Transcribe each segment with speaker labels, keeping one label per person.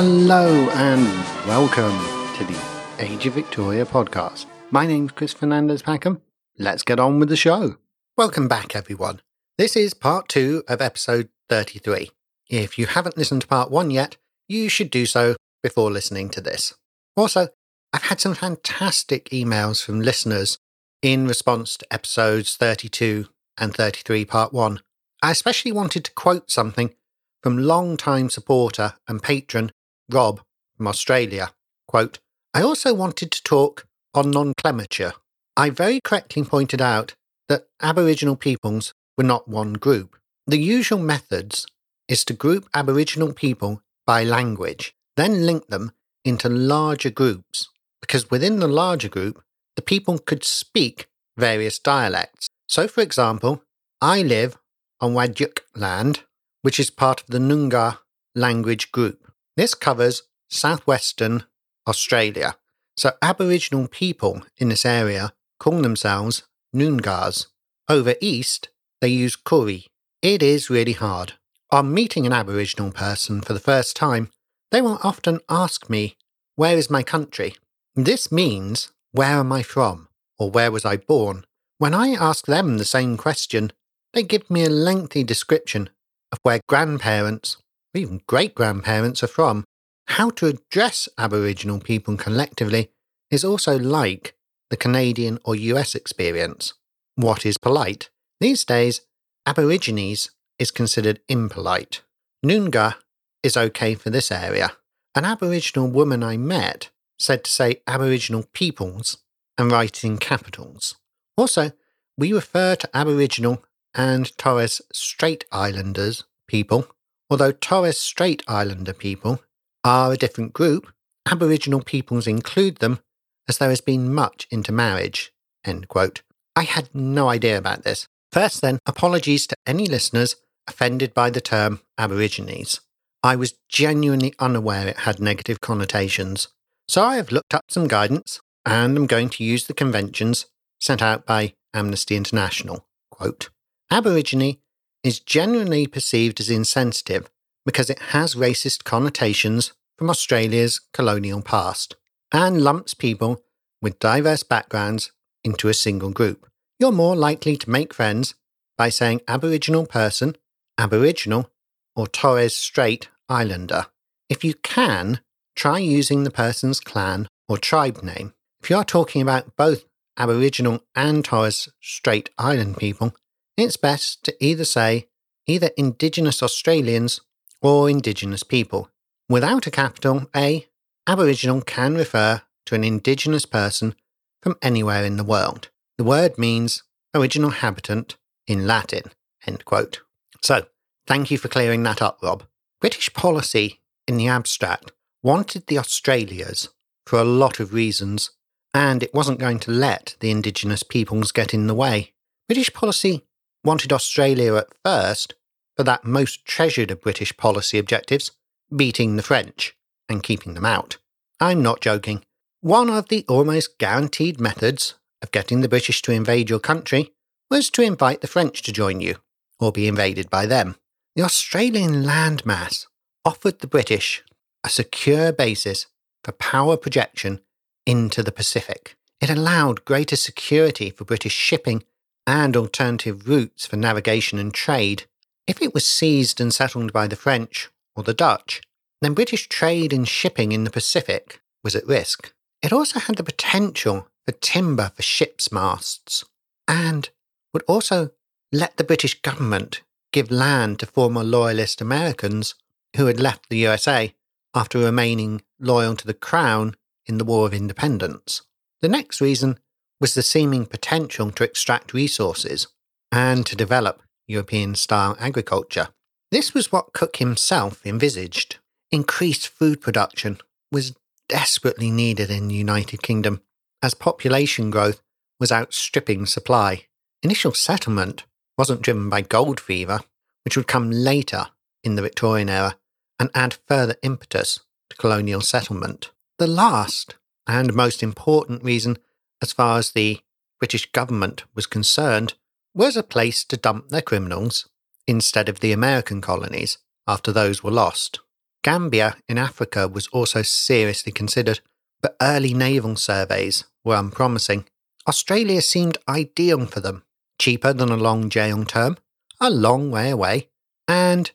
Speaker 1: Hello and welcome to the Age of Victoria podcast. My name's Chris Fernandez Packham. Let's get on with the show. Welcome back, everyone. This is part two of episode 33. If you haven't listened to part one yet, you should do so before listening to this. Also, I've had some fantastic emails from listeners in response to episodes 32 and 33, part one. I especially wanted to quote something from long-time supporter and patron Rob from Australia. Quote, I also wanted to talk on nomenclature. I very correctly pointed out that Aboriginal peoples were not one group. The usual methods is to group Aboriginal people by language, then link them into larger groups, because within the larger group, the people could speak various dialects. So, for example, I live on Whadjuk land, which is part of the Noongar language group. This covers southwestern Australia. So, Aboriginal people in this area call themselves Noongars. Over east, they use Koori. It is really hard. On meeting an Aboriginal person for the first time, they will often ask me, Where is my country? This means, Where am I from? or Where was I born? When I ask them the same question, they give me a lengthy description of where grandparents, even great grandparents, are from. How to address Aboriginal people collectively is also like the Canadian or US experience. What is polite? These days, Aborigines is considered impolite. Noongar is okay for this area. An Aboriginal woman I met said to say Aboriginal peoples and write in capitals. Also, we refer to Aboriginal and Torres Strait Islanders people, although Torres Strait Islander people are a different group, Aboriginal peoples include them as there has been much intermarriage. End quote. I had no idea about this. First, then, apologies to any listeners offended by the term Aborigines. I was genuinely unaware it had negative connotations, so I have looked up some guidance and am going to use the conventions sent out by Amnesty International. Quote, Aborigine is generally perceived as insensitive because it has racist connotations from Australia's colonial past and lumps people with diverse backgrounds into a single group. You're more likely to make friends by saying Aboriginal person, Aboriginal, or Torres Strait Islander. If you can, try using the person's clan or tribe name. If you are talking about both Aboriginal and Torres Strait Island people, it's best to either say either Indigenous Australians or Indigenous people. Without a capital A, Aboriginal can refer to an Indigenous person from anywhere in the world. The word means original habitant in Latin. End quote. So, thank you for clearing that up, Rob. British policy, in the abstract, wanted the Australias for a lot of reasons, and it wasn't going to let the Indigenous peoples get in the way. British policy wanted Australia at first for that most treasured of British policy objectives, beating the French and keeping them out. I'm not joking. One of the almost guaranteed methods of getting the British to invade your country was to invite the French to join you, or be invaded by them. The Australian landmass offered the British a secure basis for power projection into the Pacific. It allowed greater security for British shipping and alternative routes for navigation and trade. If it was seized and settled by the French or the Dutch, then British trade and shipping in the Pacific was at risk. It also had the potential for timber for ships' masts, and would also let the British government give land to former loyalist Americans who had left the USA after remaining loyal to the Crown in the War of Independence. The next reason was the seeming potential to extract resources and to develop European style agriculture. This was what Cook himself envisaged. Increased food production was desperately needed in the United Kingdom as population growth was outstripping supply. Initial settlement wasn't driven by gold fever, which would come later in the Victorian era and add further impetus to colonial settlement. The last and most important reason as far as the British government was concerned, was a place to dump their criminals instead of the American colonies after those were lost. Gambia in Africa was also seriously considered, but early naval surveys were unpromising. Australia seemed ideal for them, cheaper than a long jail term, a long way away, and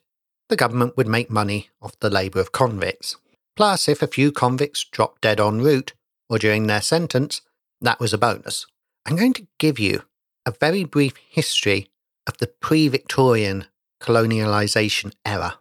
Speaker 1: the government would make money off the labour of convicts. Plus, if a few convicts dropped dead en route or during their sentence, that was a bonus. I'm going to give you a very brief history of the pre Victorian colonialisation era.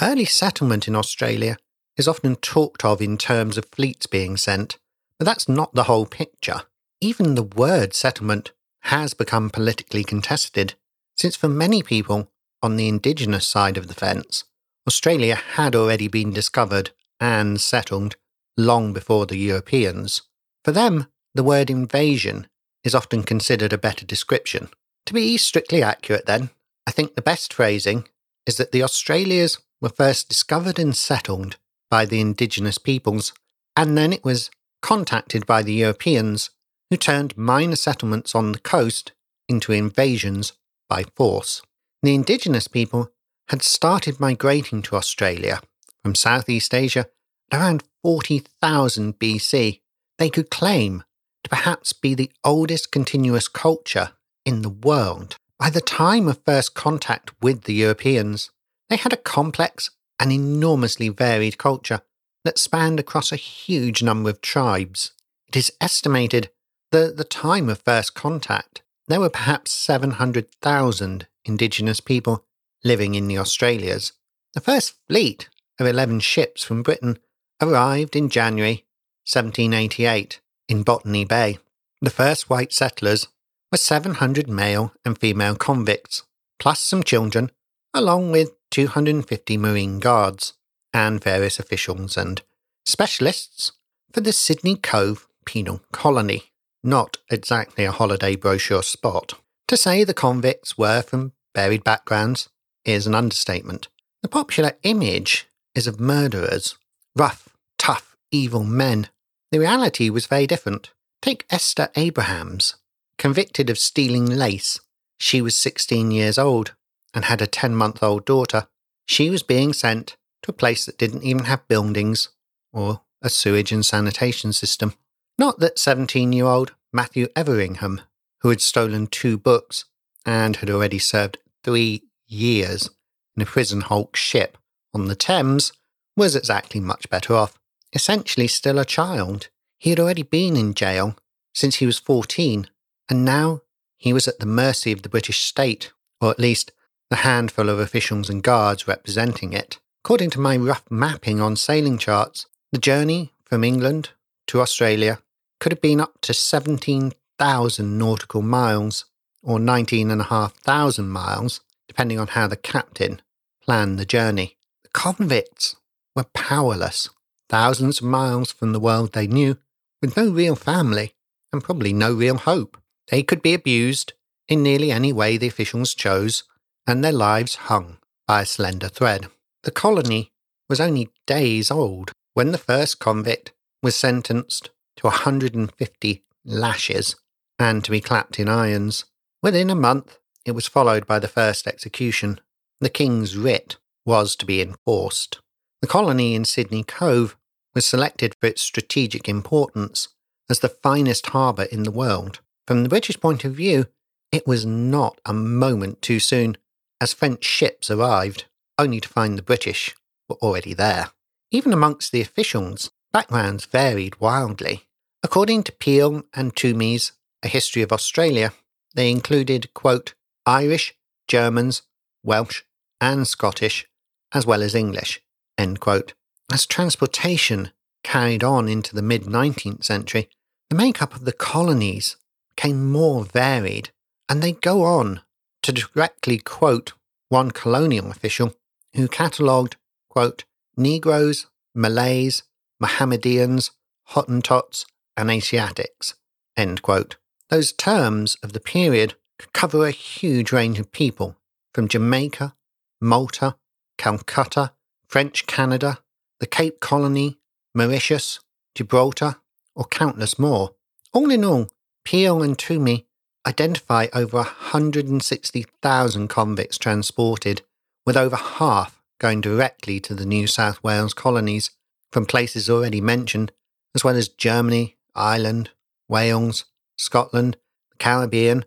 Speaker 1: Early settlement in Australia is often talked of in terms of fleets being sent, but that's not the whole picture. Even the word settlement has become politically contested, since for many people on the indigenous side of the fence, Australia had already been discovered and settled long before the Europeans. For them, the word invasion is often considered a better description. To be strictly accurate, then, I think the best phrasing is that the Australias were first discovered and settled by the indigenous peoples, and then it was contacted by the Europeans, who turned minor settlements on the coast into invasions by force. The indigenous people had started migrating to Australia from Southeast Asia around 40,000 BC. They could claim to perhaps be the oldest continuous culture in the world. By the time of first contact with the Europeans, they had a complex and enormously varied culture that spanned across a huge number of tribes. It is estimated that at the time of first contact, there were perhaps 700,000 indigenous people living in the Australias. The first fleet of 11 ships from Britain arrived in January 1788 in Botany Bay. The first white settlers were 700 male and female convicts, plus some children, along with 250 Marine Guards and various officials and specialists for the Sydney Cove Penal Colony. Not exactly a holiday brochure spot. To say the convicts were from varied backgrounds is an understatement. The popular image is of murderers, rough, tough, evil men. The reality was very different. Take Esther Abrahams, convicted of stealing lace. She was 16 years old and had a 10 month old daughter, she was being sent to a place that didn't even have buildings or a sewage and sanitation system. Not that 17 year old Matthew Everingham, who had stolen two books and had already served three years in a prison hulk ship on the Thames, was exactly much better off. Essentially, still a child. He had already been in jail since he was 14, and now he was at the mercy of the British state, or at least the handful of officials and guards representing it. According to my rough mapping on sailing charts, the journey from England to Australia could have been up to 17,000 nautical miles, or 19,500 miles, depending on how the captain planned the journey. The convicts were powerless, thousands of miles from the world they knew, with no real family and probably no real hope. They could be abused in nearly any way the officials chose, and their lives hung by a slender thread. The colony was only days old when the first convict was sentenced to 150 lashes and to be clapped in irons. Within a month, it was followed by the first execution. The King's writ was to be enforced. The colony in Sydney Cove was selected for its strategic importance as the finest harbour in the world. From the British point of view, it was not a moment too soon as French ships arrived, only to find the British were already there. Even amongst the officials, backgrounds varied wildly. According to Peel and Twomey's A History of Australia, they included, quote, Irish, Germans, Welsh, and Scottish, as well as English, end quote. As transportation carried on into the mid 19th century, the makeup of the colonies became more varied, and they go on to directly quote one colonial official who catalogued, quote, Negroes, Malays, Mohammedans, Hottentots, and Asiatics, end quote. Those terms of the period cover a huge range of people, from Jamaica, Malta, Calcutta, French Canada, the Cape Colony, Mauritius, Gibraltar, or countless more. All in all, Peel and Twomey identify over 160,000 convicts transported, with over half going directly to the New South Wales colonies from places already mentioned, as well as Germany, Ireland, Wales, Scotland, the Caribbean,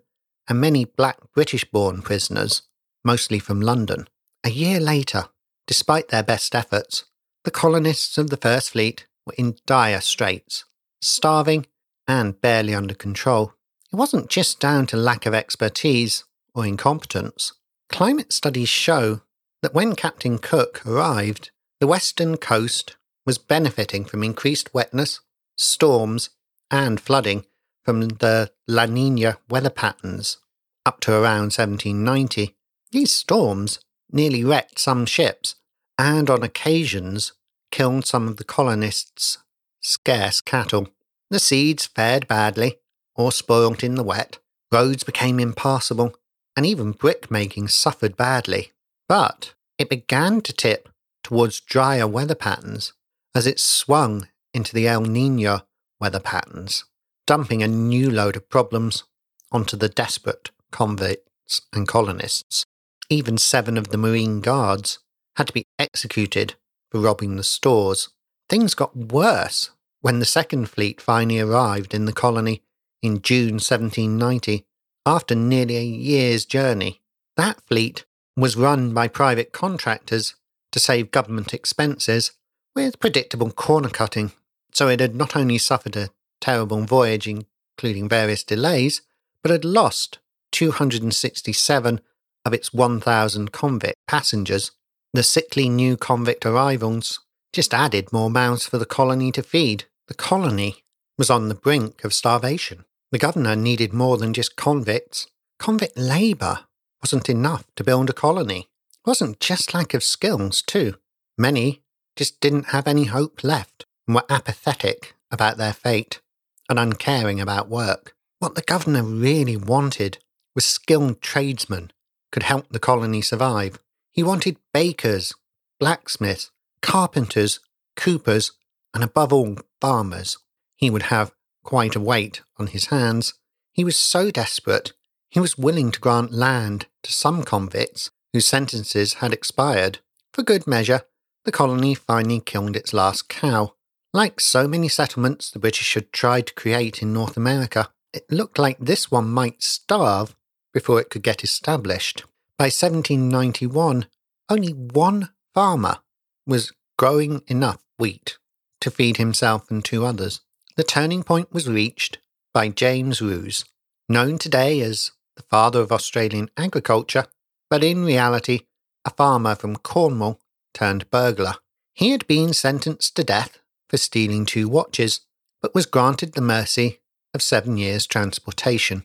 Speaker 1: and many black British born prisoners, mostly from London. A year later, despite their best efforts, the colonists of the First Fleet were in dire straits, starving and barely under control. It wasn't just down to lack of expertise or incompetence. Climate studies show that when Captain Cook arrived, the western coast was benefiting from increased wetness, storms, and flooding from the La Nina weather patterns up to around 1790. These storms nearly wrecked some ships and on occasions killed some of the colonists' scarce cattle. The seeds fared badly or spoilt in the wet, roads became impassable, and even brickmaking suffered badly. But it began to tip towards drier weather patterns as it swung into the El Nino weather patterns, dumping a new load of problems onto the desperate convicts and colonists. Even seven of the Marine Guards had to be executed for robbing the stores. Things got worse when the Second Fleet finally arrived in the colony in June 1790 after nearly a year's journey. That fleet was run by private contractors to save government expenses with predictable corner cutting, so it had not only suffered a terrible voyage, including various delays, but had lost 267 of its 1,000 convict passengers. The sickly new convict arrivals just added more mouths for the colony to feed. The colony was on the brink of starvation. The governor needed more than just convicts. Convict labour wasn't enough to build a colony. It wasn't just lack of skills, too. Many just didn't have any hope left and were apathetic about their fate and uncaring about work. What the governor really wanted was skilled tradesmen could help the colony survive. He wanted bakers, blacksmiths, carpenters, coopers, and above all, farmers. He would have quite a weight on his hands. He was so desperate, he was willing to grant land to some convicts whose sentences had expired. For good measure, the colony finally killed its last cow. Like so many settlements the British had tried to create in North America, it looked like this one might starve before it could get established. By 1791, only one farmer was growing enough wheat to feed himself and two others. The turning point was reached by James Ruse, known today as the father of Australian agriculture, but in reality, a farmer from Cornwall turned burglar. He had been sentenced to death for stealing two watches, but was granted the mercy of seven years' transportation.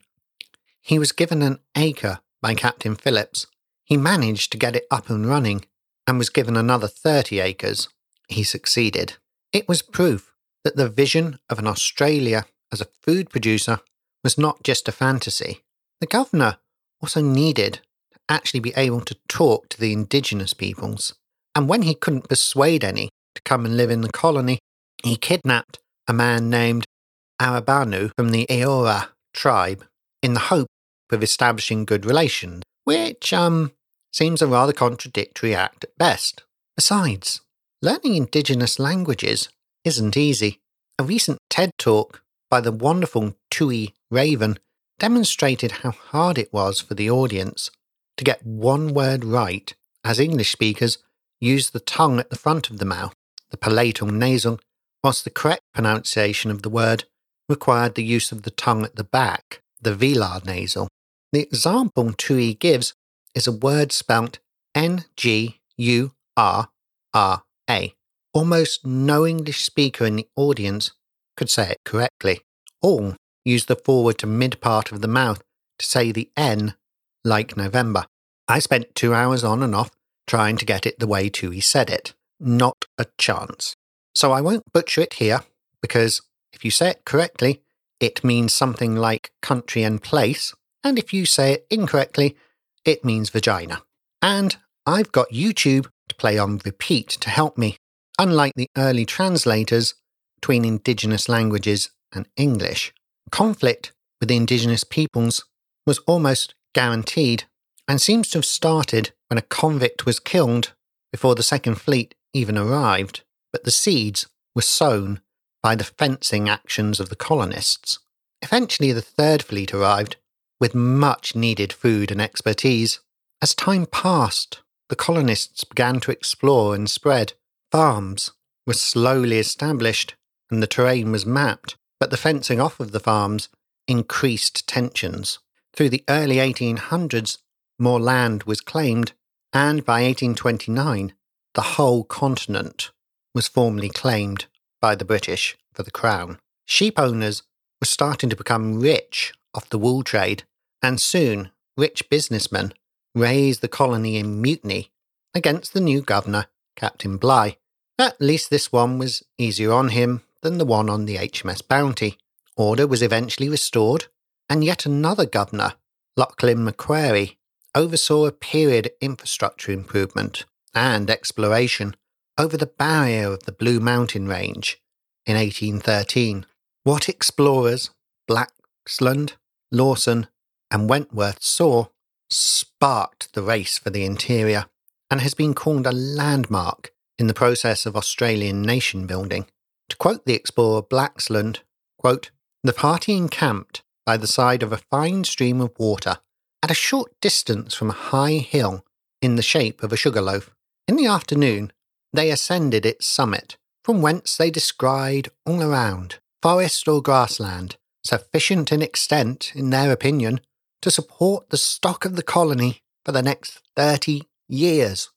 Speaker 1: He was given an acre by Captain Phillips. He managed to get it up and running and was given another 30 acres. He succeeded. It was proof that the vision of an Australia as a food producer was not just a fantasy. The governor also needed to actually be able to talk to the indigenous peoples. And when he couldn't persuade any to come and live in the colony, he kidnapped a man named Arabanoo from the Eora tribe in the hope of establishing good relations, which, um, seems a rather contradictory act at best. Besides, learning indigenous languages isn't easy. A recent TED talk by the wonderful Tui Raven demonstrated how hard it was for the audience to get one word right as English speakers use the tongue at the front of the mouth, the palatal nasal, whilst the correct pronunciation of the word required the use of the tongue at the back, the velar nasal. The example Tui gives is a word spelt N G U R R A. Almost no English speaker in the audience could say it correctly. All use the forward to mid part of the mouth to say the N like November. I spent two hours on and off trying to get it the way Tui said it. Not a chance. So I won't butcher it here, because if you say it correctly, it means something like country and place, and if you say it incorrectly, it means vagina. And I've got YouTube to play on repeat to help me. Unlike the early translators between indigenous languages and English, conflict with the indigenous peoples was almost guaranteed and seems to have started when a convict was killed before the Second Fleet even arrived, but the seeds were sown by the fencing actions of the colonists. Eventually, the Third Fleet arrived with much needed food and expertise. As time passed, the colonists began to explore and spread. Farms were slowly established and the terrain was mapped, but the fencing off of the farms increased tensions. Through the early 1800s, more land was claimed, and by 1829, the whole continent was formally claimed by the British for the Crown. Sheep owners were starting to become rich off the wool trade, and soon rich businessmen raised the colony in mutiny against the new governor, Captain Bligh. At least this one was easier on him than the one on the HMS Bounty. Order was eventually restored, and yet another governor, Lachlan Macquarie, oversaw a period of infrastructure improvement and exploration over the barrier of the Blue Mountain Range in 1813. What explorers Blaxland, Lawson, and Wentworth saw sparked the race for the interior and has been called a landmark in the process of Australian nation building. To quote the explorer Blaxland, quote, the party encamped by the side of a fine stream of water at a short distance from a high hill in the shape of a sugar loaf. In the afternoon, they ascended its summit, from whence they descried all around forest or grassland, sufficient in extent, in their opinion, to support the stock of the colony for the next thirty years.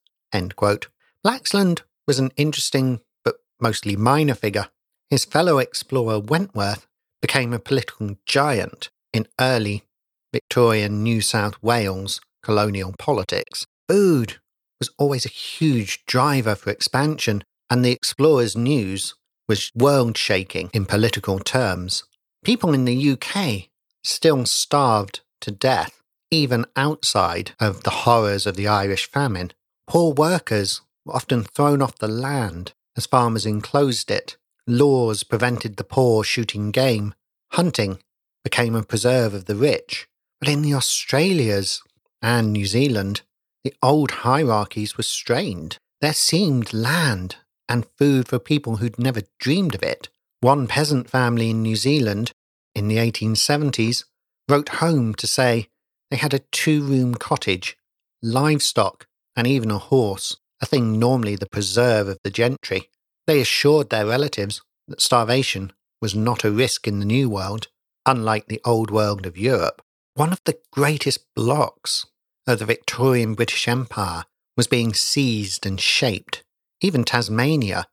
Speaker 1: Blaxland was an interesting but mostly minor figure. His fellow explorer Wentworth became a political giant in early Victorian New South Wales colonial politics. Food was always a huge driver for expansion, and the explorers' news was world shaking in political terms. People in the UK still starved to death, even outside of the horrors of the Irish famine. Poor workers were often thrown off the land as farmers enclosed it. Laws prevented the poor shooting game. Hunting became a preserve of the rich. But in the Australias and New Zealand, the old hierarchies were strained. There seemed land and food for people who'd never dreamed of it. One peasant family in New Zealand in the 1870s wrote home to say they had a two room cottage, livestock, and even a horse, a thing normally the preserve of the gentry. They assured their relatives that starvation was not a risk in the New World, unlike the Old World of Europe. One of the greatest blocks of the Victorian British Empire was being seized and shaped. Even Tasmania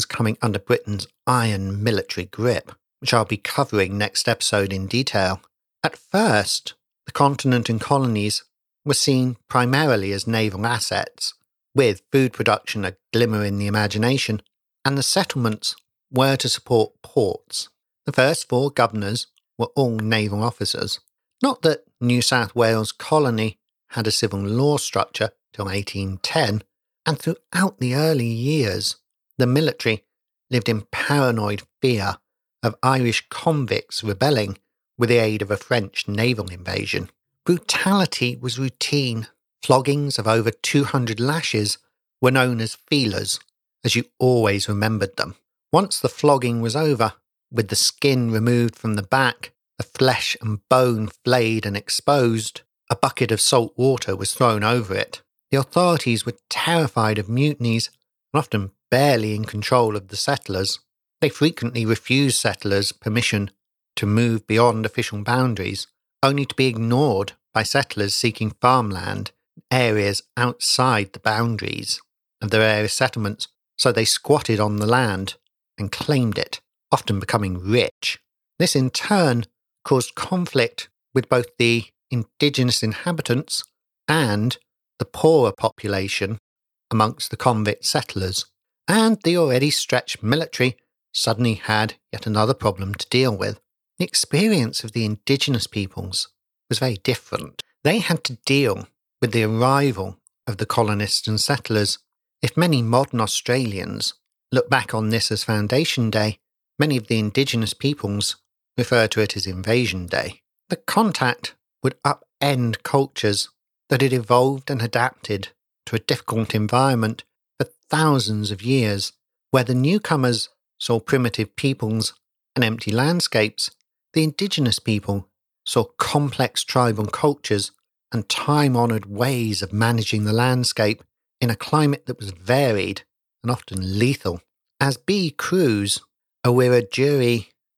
Speaker 1: was coming under Britain's iron military grip, which I'll be covering next episode in detail. At first, the continent and colonies were seen primarily as naval assets, with food production a glimmer in the imagination, and the settlements were to support ports. The first four governors were all naval officers. Not that New South Wales colony had a civil law structure till 1810, and throughout the early years, the military lived in paranoid fear of Irish convicts rebelling with the aid of a French naval invasion. Brutality was routine. Floggings of over 200 lashes were known as feelers, as you always remembered them. Once the flogging was over, with the skin removed from the back, the flesh and bone flayed and exposed, a bucket of salt water was thrown over it. The authorities were terrified of mutinies and often barely in control of the settlers. They frequently refused settlers permission to move beyond official boundaries, only to be ignored by settlers seeking farmland in areas outside the boundaries of their area settlements, so they squatted on the land and claimed it, often becoming rich. This in turn caused conflict with both the indigenous inhabitants and the poorer population amongst the convict settlers, and the already stretched military suddenly had yet another problem to deal with. The experience of the indigenous peoples was very different. They had to deal with the arrival of the colonists and settlers. If many modern Australians look back on this as Foundation Day, many of the indigenous peoples refer to it as Invasion Day. The contact would upend cultures that had evolved and adapted to a difficult environment thousands of years, where the newcomers saw primitive peoples and empty landscapes, the indigenous people saw complex tribal cultures and time honoured ways of managing the landscape in a climate that was varied and often lethal. As B. Cruz, Awira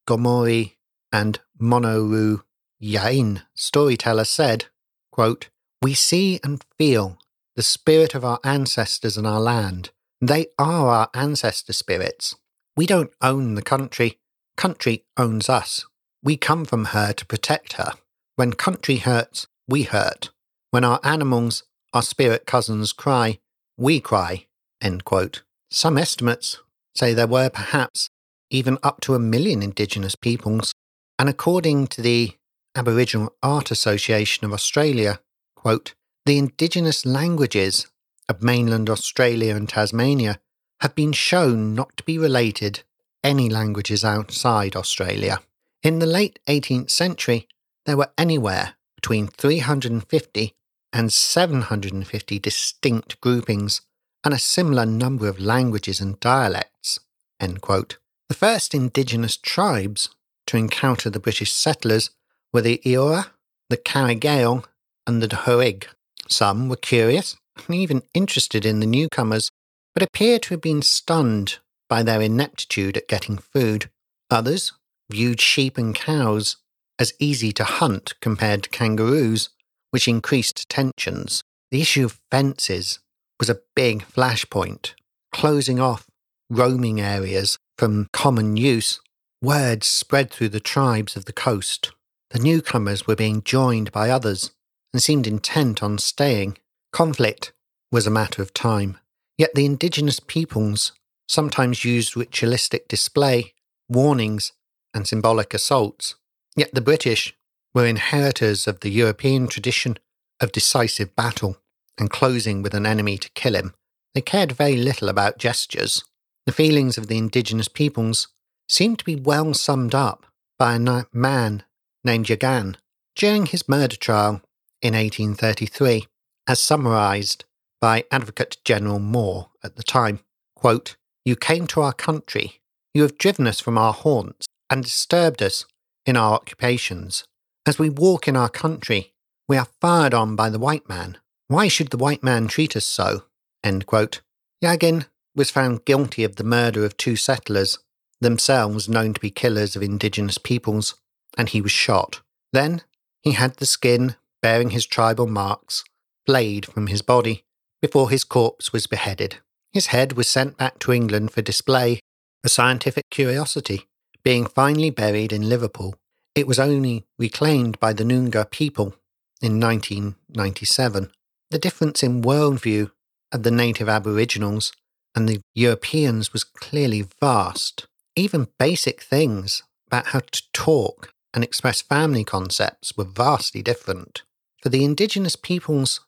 Speaker 1: Gomori, and Monoru Yain storyteller said, quote, We see and feel the spirit of our ancestors and our land. They are our ancestor spirits. We don't own the country. Country owns us. We come from her to protect her. When country hurts, we hurt. When our animals, our spirit cousins cry, we cry. End quote. Some estimates say there were perhaps even up to a million indigenous peoples, and according to the Aboriginal Art Association of Australia, quote, the indigenous languages of mainland Australia and Tasmania have been shown not to be related any languages outside Australia. In the late 18th century, there were anywhere between 350 and 750 distinct groupings and a similar number of languages and dialects. The first indigenous tribes to encounter the British settlers were the Eora, the Carrigail, and the Hoig. Some were curious even interested in the newcomers, but appear to have been stunned by their ineptitude at getting food. Others viewed sheep and cows as easy to hunt compared to kangaroos, which increased tensions. The issue of fences was a big flashpoint, closing off roaming areas from common use. Word spread through the tribes of the coast. The newcomers were being joined by others and seemed intent on staying. Conflict was a matter of time. Yet the indigenous peoples sometimes used ritualistic display, warnings, and symbolic assaults. Yet the British were inheritors of the European tradition of decisive battle and closing with an enemy to kill him. They cared very little about gestures. The feelings of the indigenous peoples seem to be well summed up by a man named Yagan during his murder trial in 1833, as summarised by Advocate General Moore at the time. Quote, You came to our country, you have driven us from our haunts and disturbed us in our occupations. As we walk in our country, we are fired on by the white man. Why should the white man treat us so? Yagan was found guilty of the murder of two settlers, themselves known to be killers of indigenous peoples, and he was shot. Then he had the skin bearing his tribal marks flayed from his body before his corpse was beheaded. His head was sent back to England for display, a scientific curiosity. Being finally buried in Liverpool, it was only reclaimed by the Noongar people in 1997. The difference in worldview of the native Aboriginals and the Europeans was clearly vast. Even basic things about how to talk and express family concepts were vastly different. For the indigenous peoples,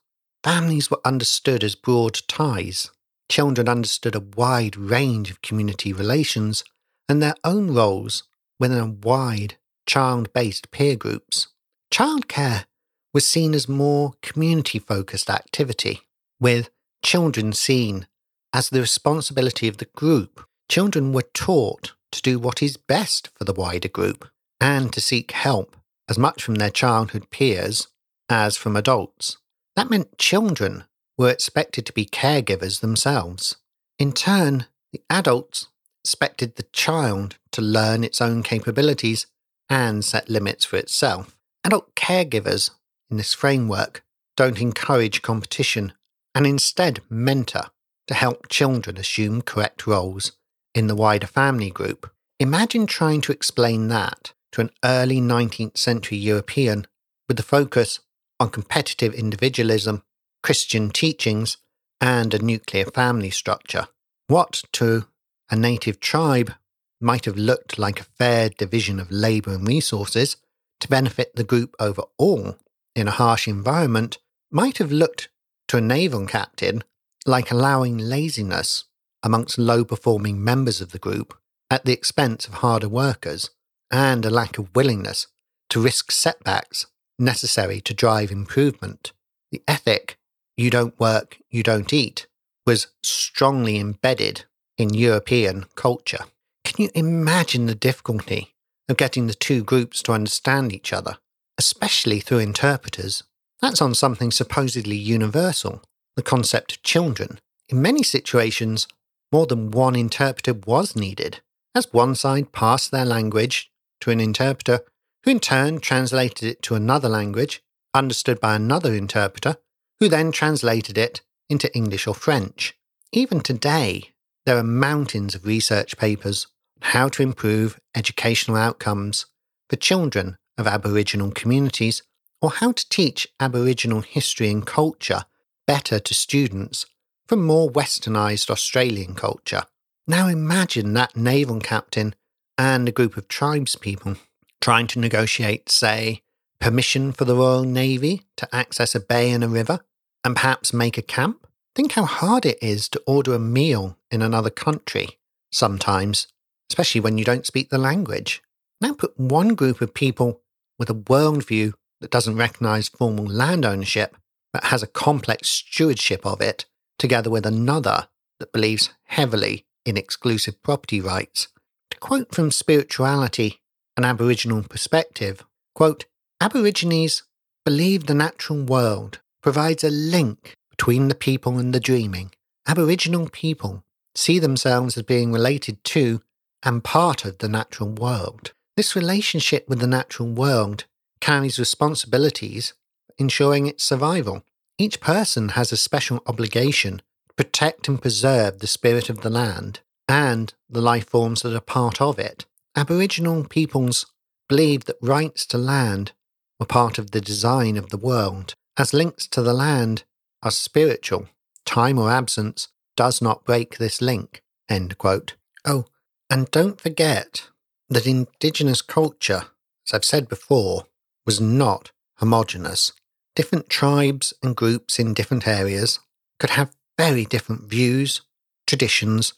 Speaker 1: families were understood as broad ties. Children understood a wide range of community relations and their own roles within a wide child based peer groups. Childcare was seen as more community focused activity, with children seen as the responsibility of the group. Children were taught to do what is best for the wider group and to seek help as much from their childhood peers as from adults. That meant children were expected to be caregivers themselves. In turn, the adults expected the child to learn its own capabilities and set limits for itself. Adult caregivers in this framework don't encourage competition and instead mentor to help children assume correct roles in the wider family group. Imagine trying to explain that to an early 19th century European with the focus on competitive individualism, Christian teachings, and a nuclear family structure. What, to a native tribe, might have looked like a fair division of labour and resources to benefit the group overall in a harsh environment might have looked to a naval captain like allowing laziness amongst low performing members of the group at the expense of harder workers and a lack of willingness to risk setbacks necessary to drive improvement. The ethic, you don't work, you don't eat, was strongly embedded in European culture. Can you imagine the difficulty of getting the two groups to understand each other, especially through interpreters? That's on something supposedly universal, the concept of children. In many situations, more than one interpreter was needed, as one side passed their language to an interpreter, who in turn translated it to another language, understood by another interpreter, who then translated it into English or French. Even today, there are mountains of research papers on how to improve educational outcomes for children of Aboriginal communities or how to teach Aboriginal history and culture better to students from more westernised Australian culture. Now imagine that naval captain and a group of tribespeople trying to negotiate, say, permission for the Royal Navy to access a bay and a river, and perhaps make a camp. Think how hard it is to order a meal in another country, sometimes, especially when you don't speak the language. Now put one group of people with a worldview that doesn't recognise formal land ownership, but has a complex stewardship of it, together with another that believes heavily in exclusive property rights. To quote from Spirituality, an Aboriginal perspective, quote, Aborigines believe the natural world provides a link between the people and the dreaming. Aboriginal people see themselves as being related to and part of the natural world. This relationship with the natural world carries responsibilities ensuring its survival. Each person has a special obligation to protect and preserve the spirit of the land and the life forms that are part of it. Aboriginal peoples believed that rights to land were part of the design of the world, as links to the land are spiritual. Time or absence does not break this link. End quote. Oh, and don't forget that indigenous culture, as I've said before, was not homogenous. Different tribes and groups in different areas could have very different views, traditions,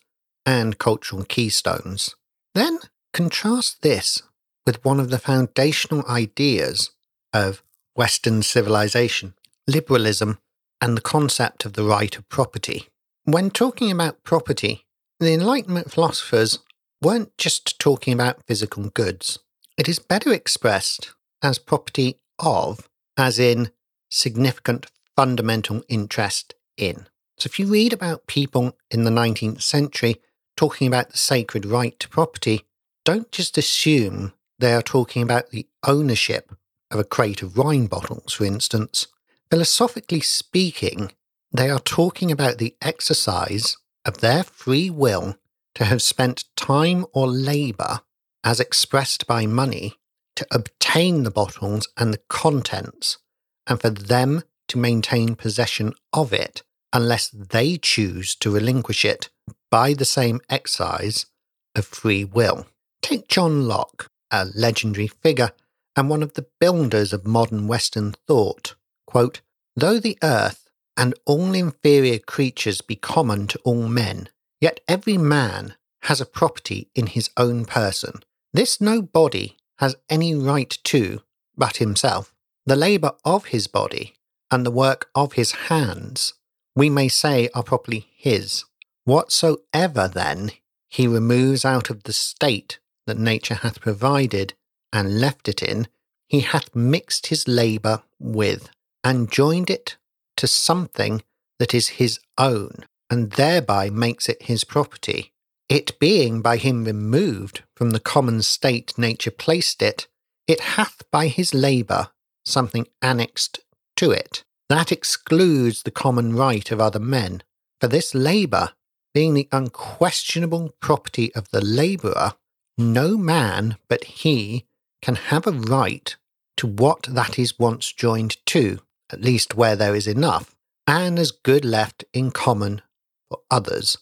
Speaker 1: and cultural keystones. Then contrast this with one of the foundational ideas of Western civilization liberalism and the concept of the right of property. When talking about property, the Enlightenment philosophers weren't just talking about physical goods. It is better expressed as property of, as in significant fundamental interest in. So if you read about people in the 19th century talking about the sacred right to property, don't just assume they are talking about the ownership of a crate of wine bottles, for instance. Philosophically speaking, they are talking about the exercise of their free will to have spent time or labour, as expressed by money, to obtain the bottles and the contents, and for them to maintain possession of it unless they choose to relinquish it by the same exercise of free will. Take John Locke, a legendary figure and one of the builders of modern Western thought. Quote, Though the earth and all inferior creatures be common to all men, yet every man has a property in his own person. This no body has any right to but himself. The labour of his body and the work of his hands, we may say, are properly his. Whatsoever, then, he removes out of the state that nature hath provided and left it in, he hath mixed his labour with, and joined it to something that is his own, and thereby makes it his property. It being by him removed from the common state nature placed it, it hath by his labour something annexed to it. That excludes the common right of other men, for this labour being the unquestionable property of the labourer, no man but he can have a right to what that is once joined to, at least where there is enough, and as good left in common for others.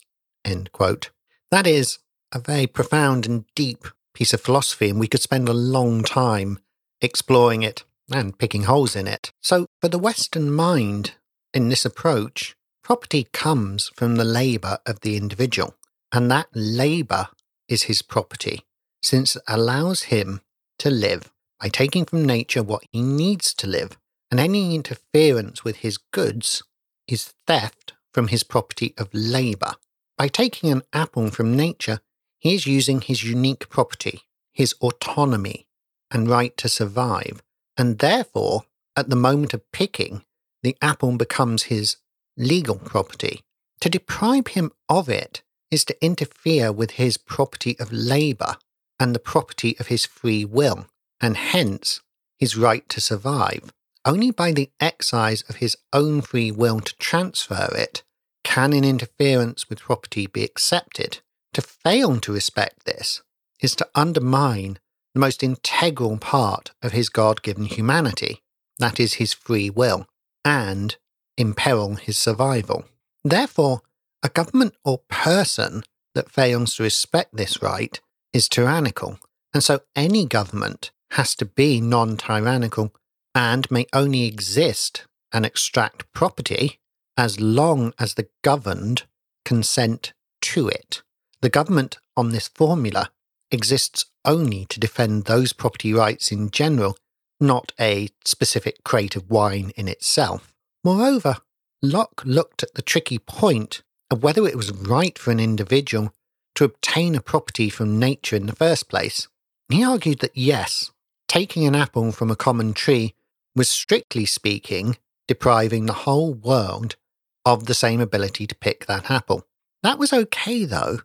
Speaker 1: That is a very profound and deep piece of philosophy, and we could spend a long time exploring it and picking holes in it. So, for the Western mind, in this approach, Property comes from the labour of the individual, and that labour is his property, since it allows him to live by taking from nature what he needs to live, and any interference with his goods is theft from his property of labour. By taking an apple from nature, he is using his unique property, his autonomy, and right to survive, and therefore, at the moment of picking, the apple becomes his legal property. To deprive him of it is to interfere with his property of labour and the property of his free will, and hence his right to survive. Only by the exercise of his own free will to transfer it can an interference with property be accepted. To fail to respect this is to undermine the most integral part of his God given humanity, that is, his free will, and imperil his survival. Therefore, a government or person that fails to respect this right is tyrannical, and so any government has to be non tyrannical and may only exist and extract property as long as the governed consent to it. The government on this formula exists only to defend those property rights in general, not a specific crate of wine in itself. Moreover, Locke looked at the tricky point whether it was right for an individual to obtain a property from nature in the first place. He argued that yes, taking an apple from a common tree was strictly speaking depriving the whole world of the same ability to pick that apple. That was okay, though,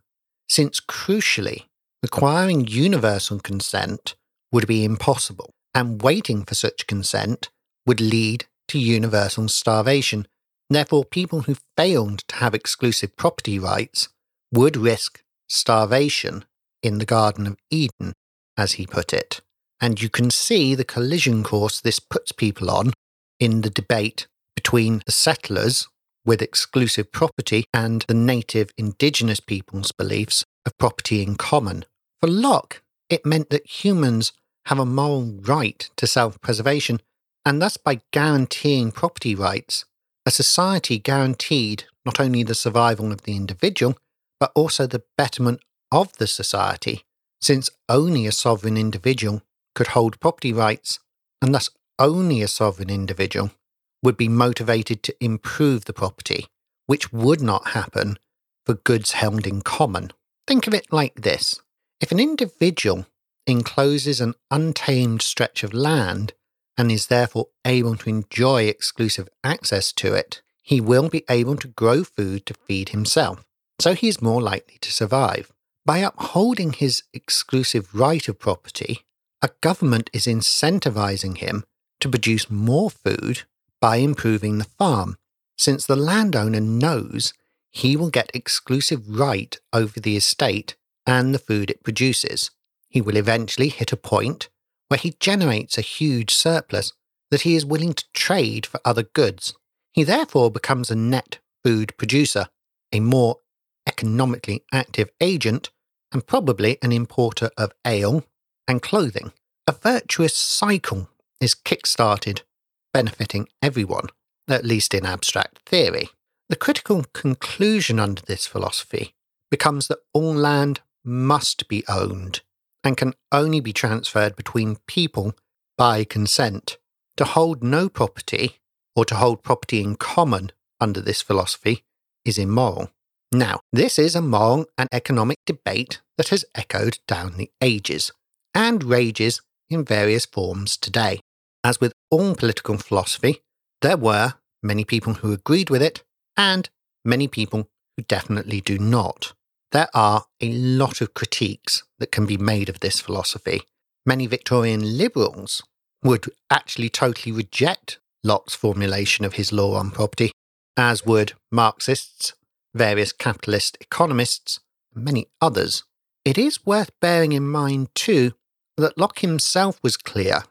Speaker 1: since crucially, requiring universal consent would be impossible, and waiting for such consent would lead to universal starvation. Therefore, people who failed to have exclusive property rights would risk starvation in the Garden of Eden, as he put it. And you can see the collision course this puts people on in the debate between the settlers with exclusive property and the native indigenous people's beliefs of property in common. For Locke, it meant that humans have a moral right to self preservation, and thus by guaranteeing property rights, a society guaranteed not only the survival of the individual, but also the betterment of the society, since only a sovereign individual could hold property rights, and thus only a sovereign individual would be motivated to improve the property, which would not happen for goods held in common. Think of it like this if an individual encloses an untamed stretch of land and is therefore able to enjoy exclusive access to it, he will be able to grow food to feed himself, so he is more likely to survive. By upholding his exclusive right of property, a government is incentivizing him to produce more food by improving the farm, since the landowner knows he will get exclusive right over the estate and the food it produces. He will eventually hit a point where he generates a huge surplus that he is willing to trade for other goods. He therefore becomes a net food producer, a more economically active agent, and probably an importer of ale and clothing. A virtuous cycle is kick-started benefiting everyone, at least in abstract theory. The critical conclusion under this philosophy becomes that all land must be owned and can only be transferred between people by consent. To hold no property, or to hold property in common under this philosophy, is immoral. Now, this is a moral and economic debate that has echoed down the ages and rages in various forms today. As with all political philosophy, there were many people who agreed with it and many people who definitely do not. There are a lot of critiques that can be made of this philosophy. Many Victorian liberals would actually totally reject Locke's formulation of his law on property, as would Marxists, various capitalist economists, and many others. It is worth bearing in mind, too, that Locke himself was clear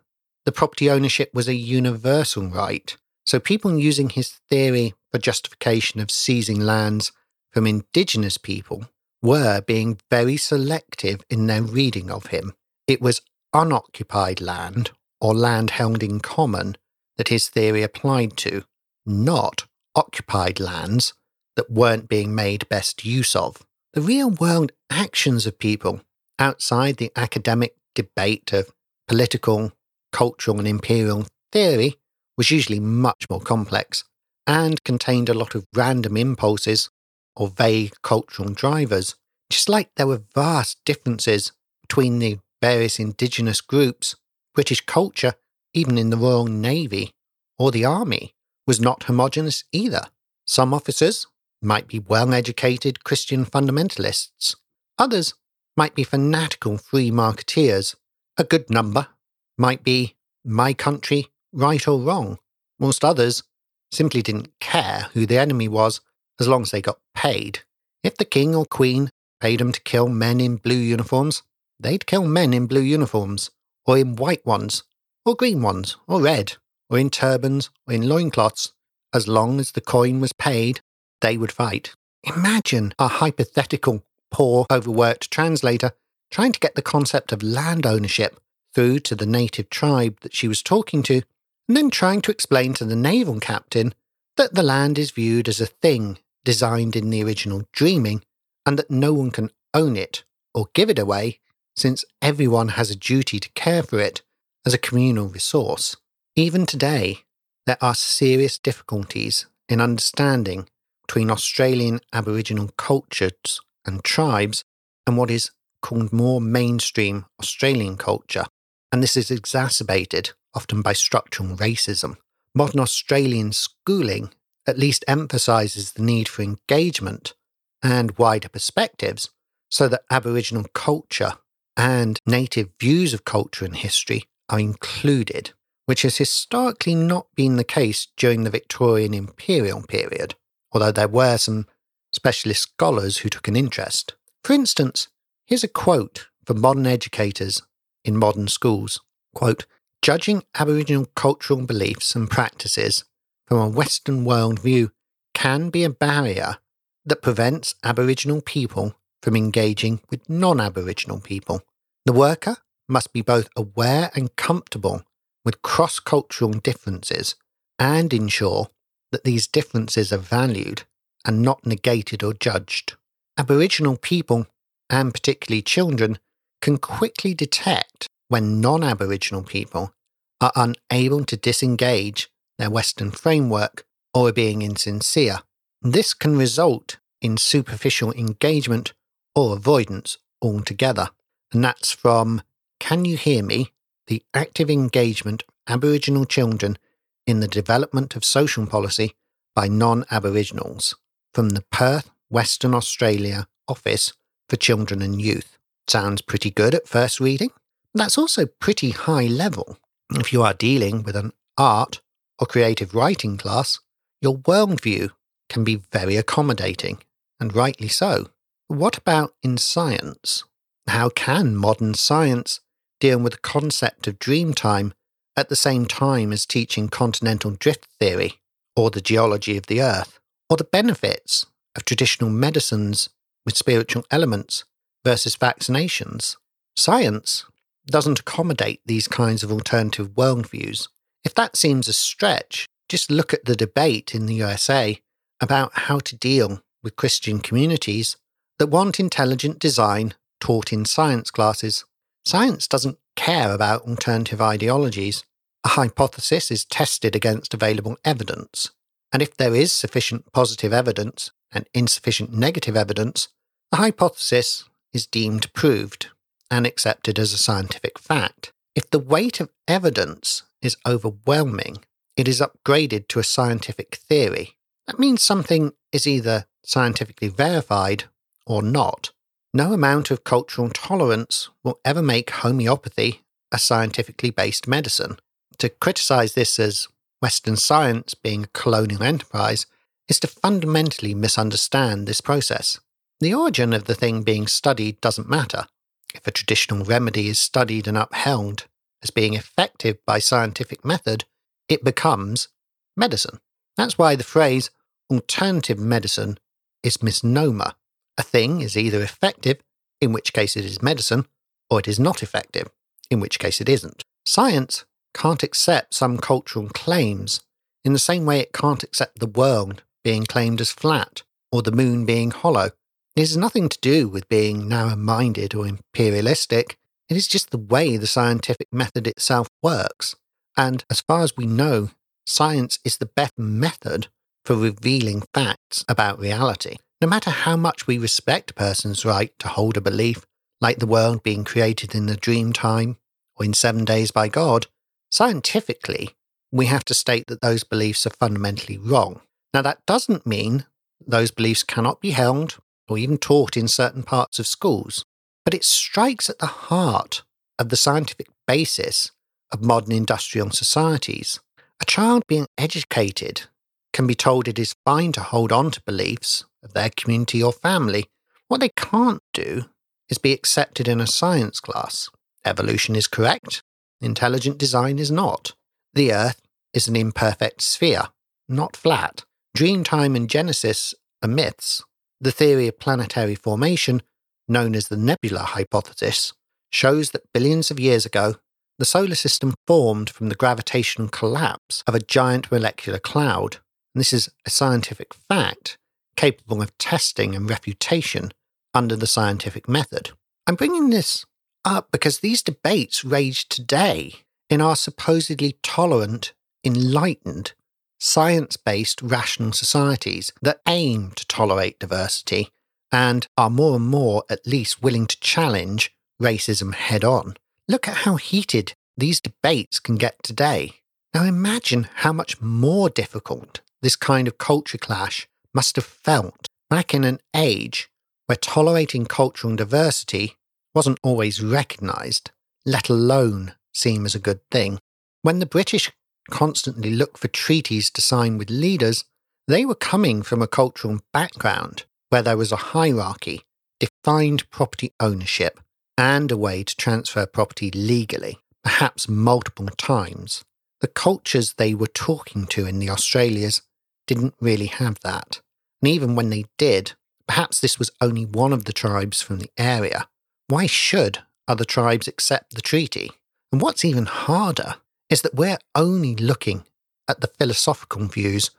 Speaker 1: the property ownership was a universal right. So people using his theory for justification of seizing lands from indigenous people were being very selective in their reading of him. It was unoccupied land or land held in common that his theory applied to, not occupied lands that weren't being made best use of. The real world actions of people outside the academic debate of political cultural and imperial theory was usually much more complex, and contained a lot of random impulses or vague cultural drivers, just like there were vast differences between the various indigenous groups. British culture, even in the Royal Navy or the Army, was not homogenous either. Some officers might be well educated Christian fundamentalists, others might be fanatical free marketeers. A good number might be my country, right or wrong, whilst others simply didn't care who the enemy was as long as they got paid. If the king or queen paid them to kill men in blue uniforms, they'd kill men in blue uniforms, or in white ones, or green ones, or red, or in turbans, or in loincloths. As long as the coin was paid, they would fight. Imagine a hypothetical, poor, overworked translator trying to get the concept of land ownership through to the native tribe that she was talking to, and then trying to explain to the naval captain that the land is viewed as a thing designed in the original dreaming, and that no one can own it or give it away, since everyone has a duty to care for it as a communal resource. Even today, there are serious difficulties in understanding between Australian Aboriginal cultures and tribes and what is called more mainstream Australian culture, and this is exacerbated often by structural racism. Modern Australian schooling at least emphasises the need for engagement and wider perspectives so that Aboriginal culture and native views of culture and history are included, which has historically not been the case during the Victorian imperial period, although there were some specialist scholars who took an interest. For instance, here's a quote from modern educators in modern schools. Quote, Judging Aboriginal cultural beliefs and practices from a Western world view can be a barrier that prevents Aboriginal people from engaging with non Aboriginal people. The worker must be both aware and comfortable with cross cultural differences and ensure that these differences are valued and not negated or judged. Aboriginal people, and particularly children, can quickly detect when non Aboriginal people are unable to disengage their Western framework or being insincere. This can result in superficial engagement or avoidance altogether. And that's from Can You Hear Me? The Active Engagement of Aboriginal Children in the Development of Social Policy by Non Aboriginals from the Perth, Western Australia Office for Children and Youth. Sounds pretty good at first reading. That's also pretty high level. If you are dealing with an art or creative writing class, your worldview can be very accommodating, and rightly so. What about in science? How can modern science deal with the concept of dream time at the same time as teaching continental drift theory, or the geology of the Earth, or the benefits of traditional medicines with spiritual elements versus vaccinations? Science doesn't accommodate these kinds of alternative worldviews. If that seems a stretch, just look at the debate in the USA about how to deal with Christian communities that want intelligent design taught in science classes. Science doesn't care about alternative ideologies. A hypothesis is tested against available evidence, and if there is sufficient positive evidence and insufficient negative evidence, the hypothesis is deemed proved and accepted as a scientific fact. If the weight of evidence is overwhelming, it is upgraded to a scientific theory. That means something is either scientifically verified or not. No amount of cultural tolerance will ever make homeopathy a scientifically based medicine. To criticize this as Western science being a colonial enterprise is to fundamentally misunderstand this process. The origin of the thing being studied doesn't matter. If a traditional remedy is studied and upheld as being effective by scientific method, it becomes medicine. That's why the phrase alternative medicine is misnomer. A thing is either effective, in which case it is medicine, or it is not effective, in which case it isn't. Science can't accept some cultural claims in the same way it can't accept the world being claimed as flat or the moon being hollow. It has nothing to do with being narrow minded or imperialistic. It is just the way the scientific method itself works. And as far as we know, science is the best method for revealing facts about reality. No matter how much we respect a person's right to hold a belief, like the world being created in a dream time or in seven days by God, scientifically, we have to state that those beliefs are fundamentally wrong. Now, that doesn't mean those beliefs cannot be held or even taught in certain parts of schools, but it strikes at the heart of the scientific basis of modern industrial societies. A child being educated can be told it is fine to hold on to beliefs of their community or family. What they can't do is be accepted in a science class. Evolution is correct, intelligent design is not. The Earth is an imperfect sphere, not flat. Dreamtime and Genesis are myths. The theory of planetary formation, known as the nebula hypothesis, shows that billions of years ago, the solar system formed from the gravitational collapse of a giant molecular cloud. And this is a scientific fact capable of testing and refutation under the scientific method. I'm bringing this up because these debates rage today in our supposedly tolerant, enlightened, science based rational societies that aim to tolerate diversity and are more and more at least willing to challenge racism head on. Look at how heated these debates can get today. Now imagine how much more difficult this kind of culture clash must have felt back in an age where tolerating cultural diversity wasn't always recognised, let alone seen as a good thing. When the British constantly looked for treaties to sign with leaders, they were coming from a cultural background where there was a hierarchy, defined property ownership, and a way to transfer property legally, perhaps multiple times. The cultures they were talking to in the Australias didn't really have that. And even when they did, perhaps this was only one of the tribes from the area. Why should other tribes accept the treaty? And what's even harder is that we're only looking at the philosophical views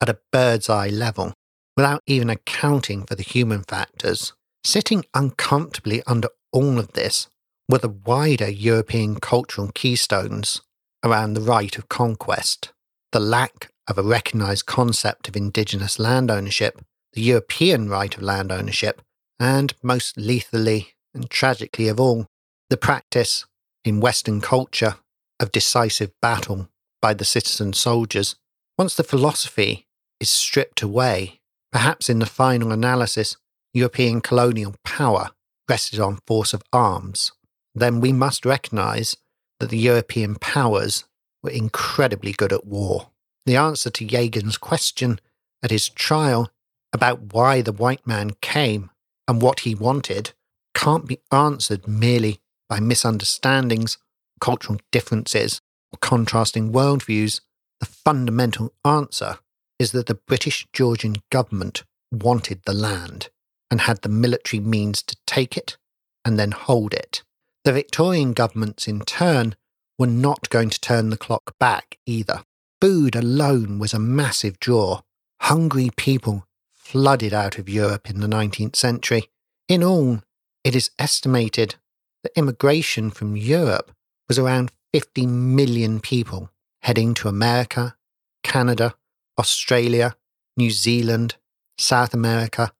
Speaker 1: at a bird's eye level without even accounting for the human factors. Sitting uncomfortably under all of this were the wider European cultural keystones around the right of conquest, the lack of a recognised concept of indigenous land ownership, the European right of land ownership, and most lethally and tragically of all, the practice in Western culture of decisive battle by the citizen soldiers. Once the philosophy is stripped away, perhaps in the final analysis, European colonial power rested on force of arms, then we must recognise that the European powers were incredibly good at war. The answer to Yagan's question at his trial about why the white man came and what he wanted can't be answered merely by misunderstandings, cultural differences, or contrasting worldviews. The fundamental answer is that the British Georgian government wanted the land and had the military means to take it and then hold it. The Victorian governments, in turn, were not going to turn the clock back either. Food alone was a massive draw. Hungry people flooded out of Europe in the 19th century. In all, it is estimated that immigration from Europe was around 50 million people heading to America, Canada, Australia, New Zealand, South America,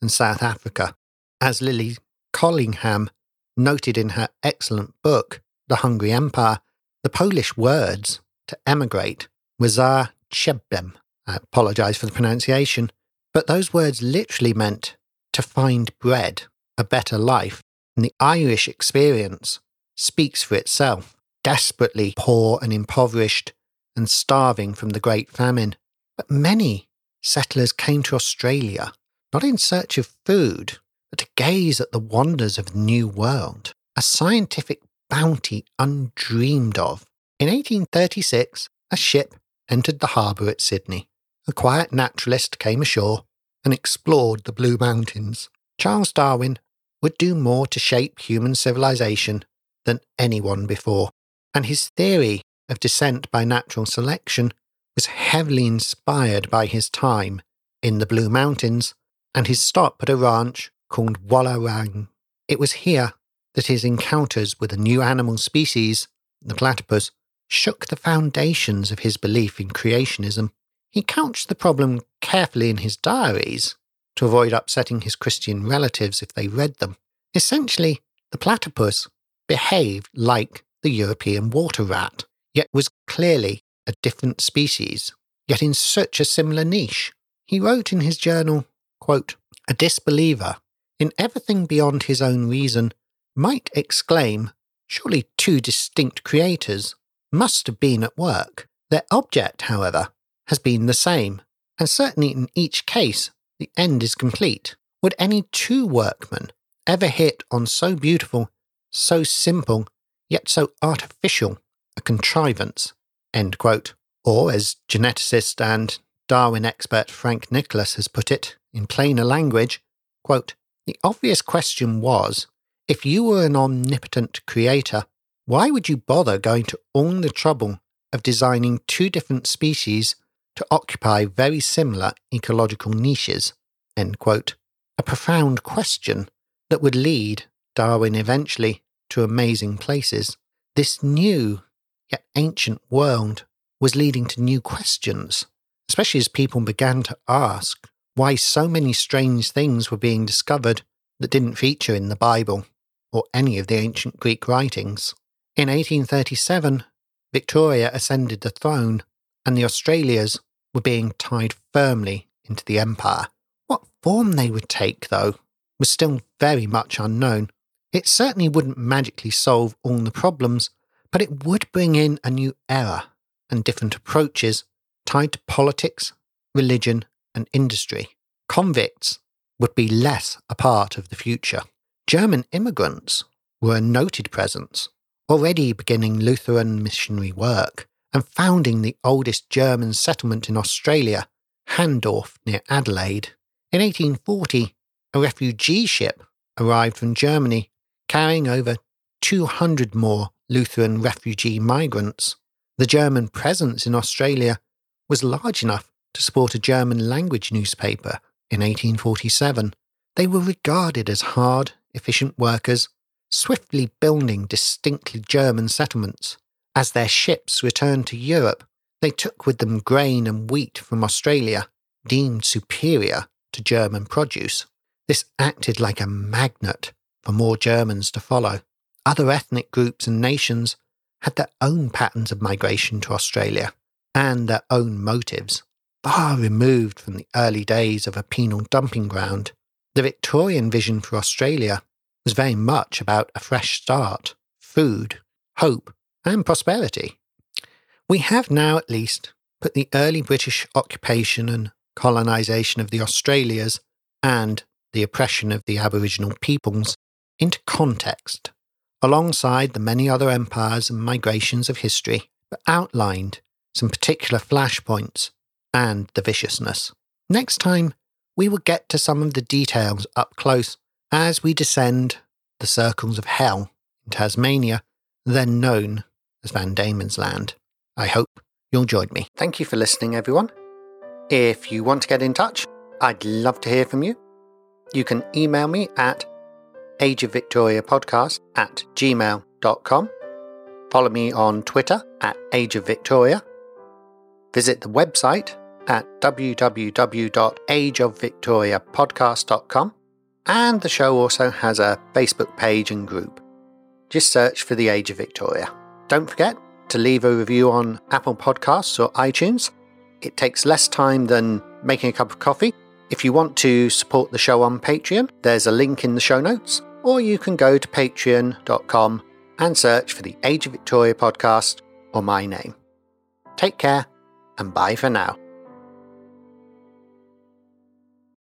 Speaker 1: and South Africa. As Lizzie Collingham noted in her excellent book, The Hungry Empire, the Polish words to emigrate were za ah, chebem. I apologize for the pronunciation, but those words literally meant to find bread, a better life. And the Irish experience speaks for itself, desperately poor and impoverished and starving from the Great Famine. But many settlers came to Australia not in search of food, but to gaze at the wonders of the New World, a scientific bounty undreamed of. In 1836, a ship entered the harbour at Sydney. A quiet naturalist came ashore and explored the Blue Mountains. Charles Darwin would do more to shape human civilization than anyone before, and his theory of descent by natural selection was heavily inspired by his time in the Blue Mountains and his stop at a ranch called Wallerawang. It was here that his encounters with a new animal species, the platypus, shook the foundations of his belief in creationism. He couched the problem carefully in his diaries to avoid upsetting his Christian relatives if they read them. Essentially, the platypus behaved like the European water rat, yet was clearly a different species, yet in such a similar niche. He wrote in his journal, quote, A disbeliever in everything beyond his own reason might exclaim, Surely two distinct creators must have been at work. Their object, however, has been the same, and certainly in each case, the end is complete. Would any two workmen ever hit on so beautiful, so simple, yet so artificial a contrivance? End quote. Or, as geneticist and Darwin expert Frank Nicholas has put it in plainer language, quote, the obvious question was if you were an omnipotent creator, why would you bother going to all the trouble of designing two different species to occupy very similar ecological niches? End quote. A profound question that would lead Darwin eventually to amazing places. This new yet ancient world was leading to new questions, especially as people began to ask why so many strange things were being discovered that didn't feature in the Bible or any of the ancient Greek writings. In 1837, Victoria ascended the throne, and the Australias were being tied firmly into the empire. What form they would take, though, was still very much unknown. It certainly wouldn't magically solve all the problems, but it would bring in a new era and different approaches tied to politics, religion, and industry. Convicts would be less a part of the future. German immigrants were a noted presence, already beginning Lutheran missionary work and founding the oldest German settlement in Australia, Hahndorf near Adelaide. In 1840, a refugee ship arrived from Germany carrying over 200 more Lutheran refugee migrants. The German presence in Australia was large enough to support a German language newspaper in 1847. They were regarded as hard, efficient workers, swiftly building distinctly German settlements. As their ships returned to Europe, they took with them grain and wheat from Australia, deemed superior to German produce. This acted like a magnet for more Germans to follow. Other ethnic groups and nations had their own patterns of migration to Australia and their own motives, far removed from the early days of a penal dumping ground. The Victorian vision for Australia was very much about a fresh start, food, hope, and prosperity. We have now at least put the early British occupation and colonisation of the Australias and the oppression of the Aboriginal peoples into context, alongside the many other empires and migrations of history, but outlined some particular flashpoints and the viciousness. Next time, we will get to some of the details up close as we descend the circles of hell in Tasmania, then known as Van Diemen's Land. I hope you'll join me. Thank you for listening, everyone. If you want to get in touch, I'd love to hear from you. You can email me at ageofvictoriapodcast at gmail.com. Follow me on Twitter at ageofvictoria. Visit the website at www.ageofvictoriapodcast.com. And the show also has a Facebook page and group. Just search for The Age of Victoria. Don't forget to leave a review on Apple Podcasts or iTunes. It takes less time than making a cup of coffee if you want to support the show on Patreon, there's a link in the show notes, or you can go to patreon.com and search for the Age of Victoria podcast or my name. Take care and bye for now.